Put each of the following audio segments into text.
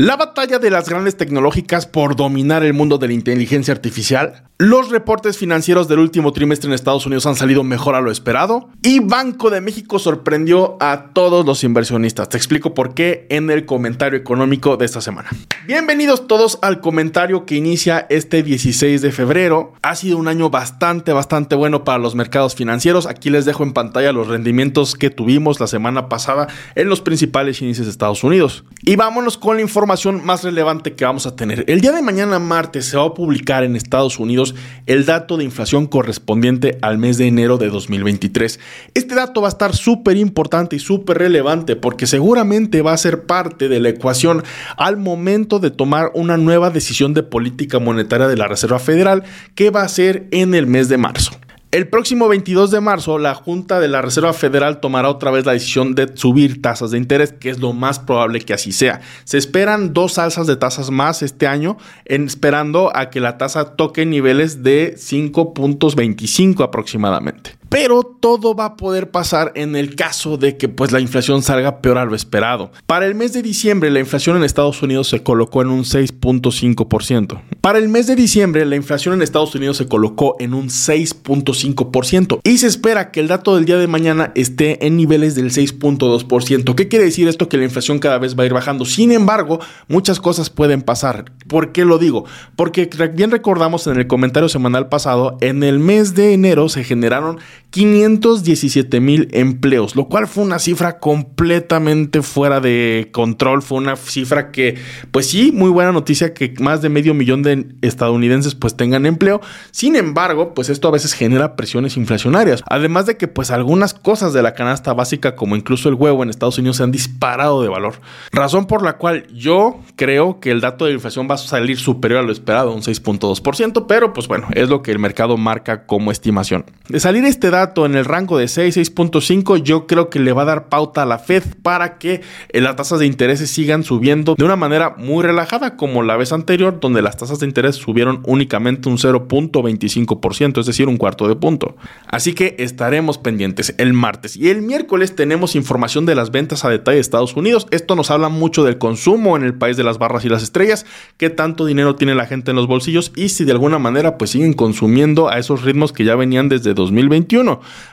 La batalla de las grandes tecnológicas por dominar el mundo de la inteligencia artificial. Los reportes financieros del último trimestre en Estados Unidos han salido mejor a lo esperado. Y Banco de México sorprendió a todos los inversionistas. Te explico por qué en el comentario económico de esta semana. Bienvenidos todos al comentario que inicia este 16 de febrero. Ha sido un año bastante, bastante bueno para los mercados financieros. Aquí les dejo en pantalla los rendimientos que tuvimos la semana pasada en los principales índices de Estados Unidos. Y vámonos con la información más relevante que vamos a tener. El día de mañana, martes, se va a publicar en Estados Unidos el dato de inflación correspondiente al mes de enero de 2023. Este dato va a estar súper importante y súper relevante porque seguramente va a ser parte de la ecuación al momento de tomar una nueva decisión de política monetaria de la Reserva Federal que va a ser en el mes de marzo. El próximo 22 de marzo, la Junta de la Reserva Federal tomará otra vez la decisión de subir tasas de interés, que es lo más probable que así sea. Se esperan dos alzas de tasas más este año, esperando a que la tasa toque niveles de 5.25 aproximadamente. Pero todo va a poder pasar en el caso de que pues la inflación salga peor a lo esperado. Para el mes de diciembre la inflación en Estados Unidos se colocó en un 6.5%. Para el mes de diciembre la inflación en Estados Unidos se colocó en un 6.5% y se espera que el dato del día de mañana esté en niveles del 6.2%. ¿Qué quiere decir esto? Que la inflación cada vez va a ir bajando. Sin embargo, muchas cosas pueden pasar. ¿Por qué lo digo? Porque bien recordamos en el comentario semanal pasado, en el mes de enero se generaron 517 mil empleos, lo cual fue una cifra completamente fuera de control. Fue una cifra que, pues sí, muy buena noticia que más de medio millón de estadounidenses pues tengan empleo. Sin embargo, pues esto a veces genera presiones inflacionarias. Además de que pues algunas cosas de la canasta básica, como incluso el huevo en Estados Unidos, se han disparado de valor. Razón por la cual yo creo que el dato de inflación va a salir superior a lo esperado, un 6.2%, pero pues bueno, es lo que el mercado marca como estimación. De salir este dato, en el rango de 6, 6.5, yo creo que le va a dar pauta a la Fed para que eh, las tasas de interés sigan subiendo de una manera muy relajada, como la vez anterior, donde las tasas de interés subieron únicamente un 0.25%, es decir, un cuarto de punto. Así que estaremos pendientes el martes. Y el miércoles tenemos información de las ventas a detalle de Estados Unidos. Esto nos habla mucho del consumo en el país de las barras y las estrellas, qué tanto dinero tiene la gente en los bolsillos y si de alguna manera pues siguen consumiendo a esos ritmos que ya venían desde 2021.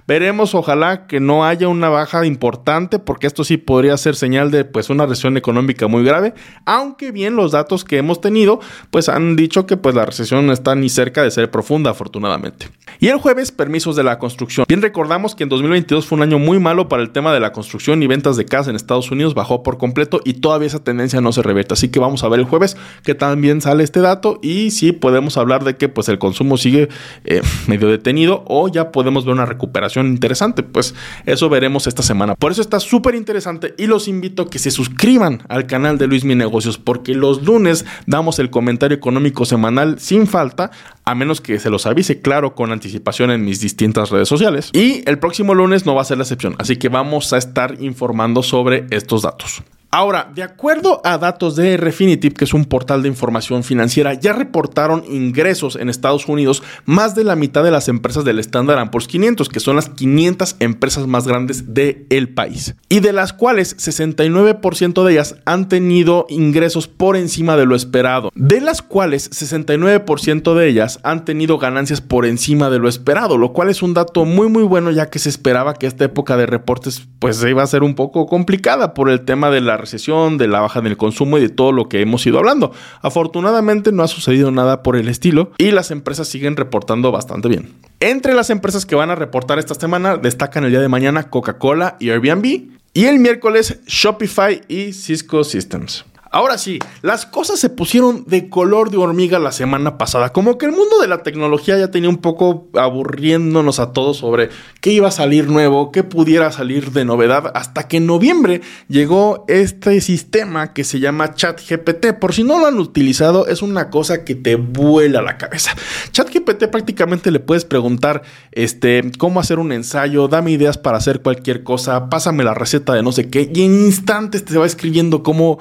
Veremos, ojalá que no haya una baja importante, porque esto sí podría ser señal de pues una recesión económica muy grave, aunque bien los datos que hemos tenido pues han dicho que pues la recesión no está ni cerca de ser profunda, afortunadamente. Y el jueves, permisos de la construcción. Bien recordamos que en 2022 fue un año muy malo para el tema de la construcción y ventas de casa en Estados Unidos, bajó por completo y todavía esa tendencia no se revierte. Así que vamos a ver el jueves que también sale este dato y si podemos hablar de que pues el consumo sigue eh, medio detenido o ya podemos ver una recuperación interesante. Pues eso veremos esta semana. Por eso está súper interesante y los invito a que se suscriban al canal de Luis Mi Negocios porque los lunes damos el comentario económico semanal sin falta, a menos que se los avise claro con anticipación en mis distintas redes sociales. Y el próximo lunes no va a ser la excepción, así que vamos a estar informando sobre estos datos. Ahora, de acuerdo a datos de Refinitiv, que es un portal de información financiera, ya reportaron ingresos en Estados Unidos más de la mitad de las empresas del Standard Poor's 500, que son las 500 empresas más grandes del país. Y de las cuales 69% de ellas han tenido ingresos por encima de lo esperado. De las cuales 69% de ellas han tenido ganancias por encima de lo esperado, lo cual es un dato muy muy bueno ya que se esperaba que esta época de reportes pues iba a ser un poco complicada por el tema de la recesión, de la baja en el consumo y de todo lo que hemos ido hablando. Afortunadamente no ha sucedido nada por el estilo y las empresas siguen reportando bastante bien. Entre las empresas que van a reportar esta semana destacan el día de mañana Coca-Cola y Airbnb y el miércoles Shopify y Cisco Systems. Ahora sí, las cosas se pusieron de color de hormiga la semana pasada. Como que el mundo de la tecnología ya tenía un poco aburriéndonos a todos sobre qué iba a salir nuevo, qué pudiera salir de novedad, hasta que en noviembre llegó este sistema que se llama ChatGPT. Por si no lo han utilizado, es una cosa que te vuela la cabeza. ChatGPT prácticamente le puedes preguntar este, cómo hacer un ensayo, dame ideas para hacer cualquier cosa, pásame la receta de no sé qué, y en instantes te va escribiendo cómo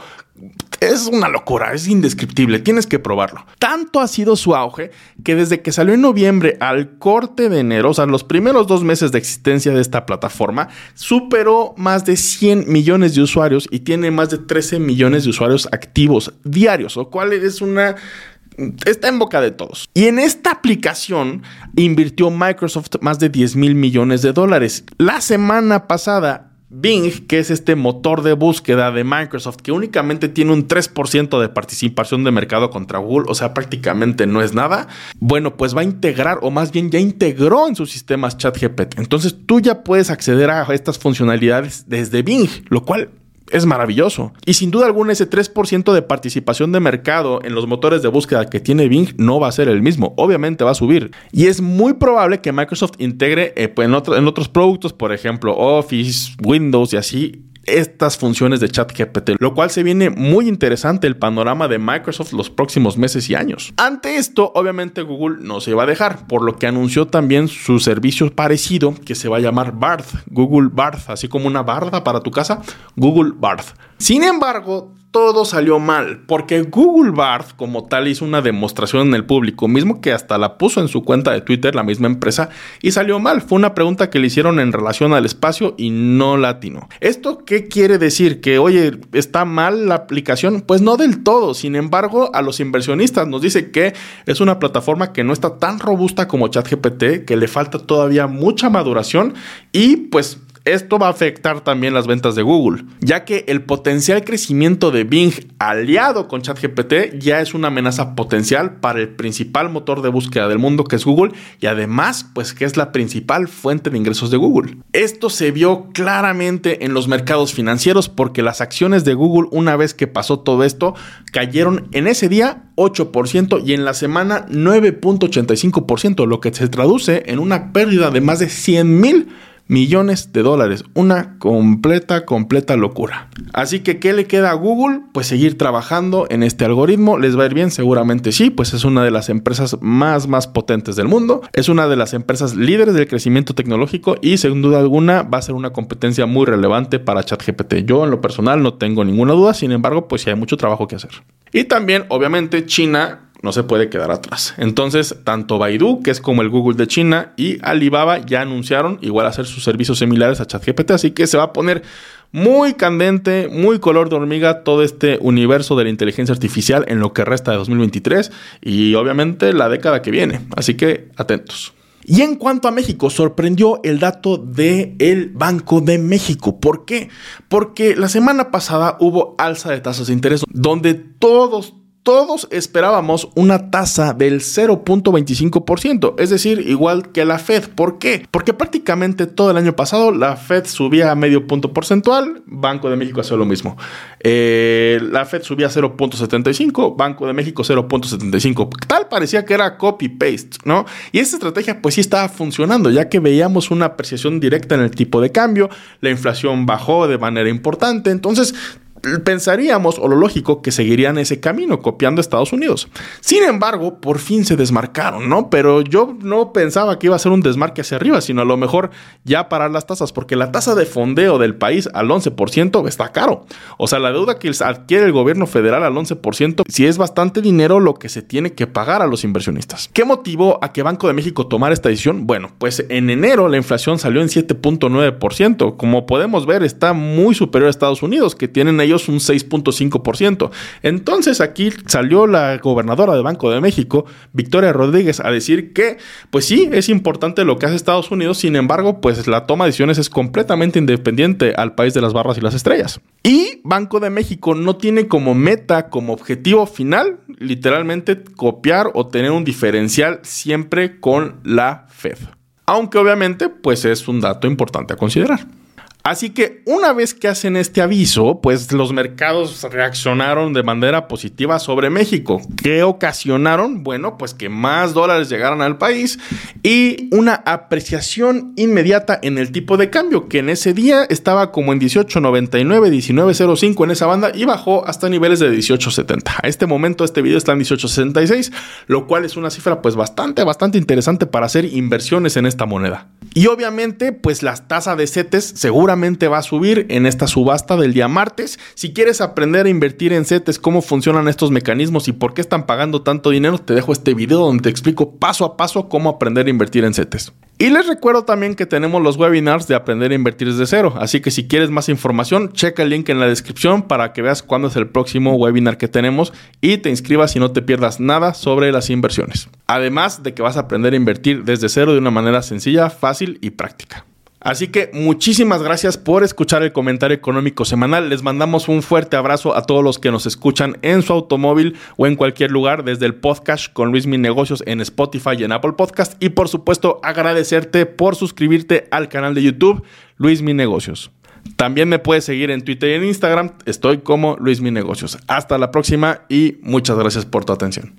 es una locura, es indescriptible, tienes que probarlo. Tanto ha sido su auge que desde que salió en noviembre al corte de enero, o sea, los primeros dos meses de existencia de esta plataforma, superó más de 100 millones de usuarios y tiene más de 13 millones de usuarios activos diarios, lo cual es una está en boca de todos. Y en esta aplicación invirtió Microsoft más de 10 mil millones de dólares. La semana pasada Bing, que es este motor de búsqueda de Microsoft, que únicamente tiene un 3% de participación de mercado contra Google, o sea, prácticamente no es nada, bueno, pues va a integrar, o más bien ya integró en sus sistemas ChatGPT. Entonces tú ya puedes acceder a estas funcionalidades desde Bing, lo cual es maravilloso. Y sin duda alguna ese 3% de participación de mercado en los motores de búsqueda que tiene Bing no va a ser el mismo. Obviamente va a subir. Y es muy probable que Microsoft integre eh, pues, en, en otros productos, por ejemplo Office, Windows y así, estas funciones de ChatGPT, lo cual se viene muy interesante el panorama de Microsoft los próximos meses y años. Ante esto, obviamente Google no se va a dejar, por lo que anunció también su servicio parecido que se va a llamar Barth, Google Barth, así como una barda para tu casa, Google Barth. Sin embargo, todo salió mal, porque Google Barth como tal hizo una demostración en el público, mismo que hasta la puso en su cuenta de Twitter la misma empresa, y salió mal. Fue una pregunta que le hicieron en relación al espacio y no latino. ¿Esto qué quiere decir? Que, oye, ¿está mal la aplicación? Pues no del todo. Sin embargo, a los inversionistas nos dice que es una plataforma que no está tan robusta como ChatGPT, que le falta todavía mucha maduración y pues esto va a afectar también las ventas de Google, ya que el potencial crecimiento de Bing aliado con ChatGPT ya es una amenaza potencial para el principal motor de búsqueda del mundo que es Google y además pues que es la principal fuente de ingresos de Google. Esto se vio claramente en los mercados financieros porque las acciones de Google una vez que pasó todo esto cayeron en ese día 8% y en la semana 9.85%, lo que se traduce en una pérdida de más de 100 mil millones de dólares. Una completa, completa locura. Así que, ¿qué le queda a Google? Pues seguir trabajando en este algoritmo. ¿Les va a ir bien? Seguramente sí, pues es una de las empresas más, más potentes del mundo. Es una de las empresas líderes del crecimiento tecnológico y sin duda alguna va a ser una competencia muy relevante para ChatGPT. Yo en lo personal no tengo ninguna duda, sin embargo, pues sí hay mucho trabajo que hacer. Y también, obviamente, China no se puede quedar atrás. Entonces, tanto Baidu, que es como el Google de China, y Alibaba ya anunciaron igual hacer sus servicios similares a ChatGPT, así que se va a poner muy candente, muy color de hormiga todo este universo de la inteligencia artificial en lo que resta de 2023 y obviamente la década que viene. Así que atentos. Y en cuanto a México, sorprendió el dato del el Banco de México. ¿Por qué? Porque la semana pasada hubo alza de tasas de interés, donde todos, todos esperábamos una tasa del 0.25%, es decir, igual que la Fed. ¿Por qué? Porque prácticamente todo el año pasado la Fed subía a medio punto porcentual, Banco de México hacía lo mismo. Eh, la Fed subía 0.75, Banco de México 0.75. Tal parecía que era copy-paste, ¿no? Y esta estrategia pues sí estaba funcionando, ya que veíamos una apreciación directa en el tipo de cambio, la inflación bajó de manera importante, entonces pensaríamos, o lo lógico, que seguirían ese camino, copiando a Estados Unidos. Sin embargo, por fin se desmarcaron, ¿no? Pero yo no pensaba que iba a ser un desmarque hacia arriba, sino a lo mejor ya parar las tasas, porque la tasa de fondeo del país al 11% está caro. O sea, la deuda que adquiere el gobierno federal al 11%, si es bastante dinero lo que se tiene que pagar a los inversionistas. ¿Qué motivó a que Banco de México tomara esta decisión? Bueno, pues en enero la inflación salió en 7.9%. Como podemos ver, está muy superior a Estados Unidos, que tienen ellos un 6.5%. Entonces aquí salió la gobernadora de Banco de México, Victoria Rodríguez, a decir que, pues sí, es importante lo que hace Estados Unidos, sin embargo, pues la toma de decisiones es completamente independiente al país de las barras y las estrellas. Y Banco de México no tiene como meta, como objetivo final, literalmente copiar o tener un diferencial siempre con la Fed. Aunque obviamente, pues es un dato importante a considerar. Así que una vez que hacen este aviso, pues los mercados reaccionaron de manera positiva sobre México. ¿Qué ocasionaron? Bueno, pues que más dólares llegaran al país y una apreciación inmediata en el tipo de cambio, que en ese día estaba como en 18.99, 19.05 en esa banda y bajó hasta niveles de 18.70. A este momento este video está en 18.66, lo cual es una cifra pues bastante, bastante interesante para hacer inversiones en esta moneda. Y obviamente, pues la tasa de CETES seguramente va a subir en esta subasta del día martes. Si quieres aprender a invertir en CETES, cómo funcionan estos mecanismos y por qué están pagando tanto dinero, te dejo este video donde te explico paso a paso cómo aprender a invertir en CETES. Y les recuerdo también que tenemos los webinars de aprender a invertir desde cero, así que si quieres más información, checa el link en la descripción para que veas cuándo es el próximo webinar que tenemos y te inscribas y no te pierdas nada sobre las inversiones. Además de que vas a aprender a invertir desde cero de una manera sencilla, fácil y práctica. Así que muchísimas gracias por escuchar el comentario económico semanal. Les mandamos un fuerte abrazo a todos los que nos escuchan en su automóvil o en cualquier lugar desde el podcast con Luis Mi Negocios en Spotify y en Apple Podcast. Y por supuesto agradecerte por suscribirte al canal de YouTube Luis Mi Negocios. También me puedes seguir en Twitter y en Instagram. Estoy como Luis Mi Negocios. Hasta la próxima y muchas gracias por tu atención.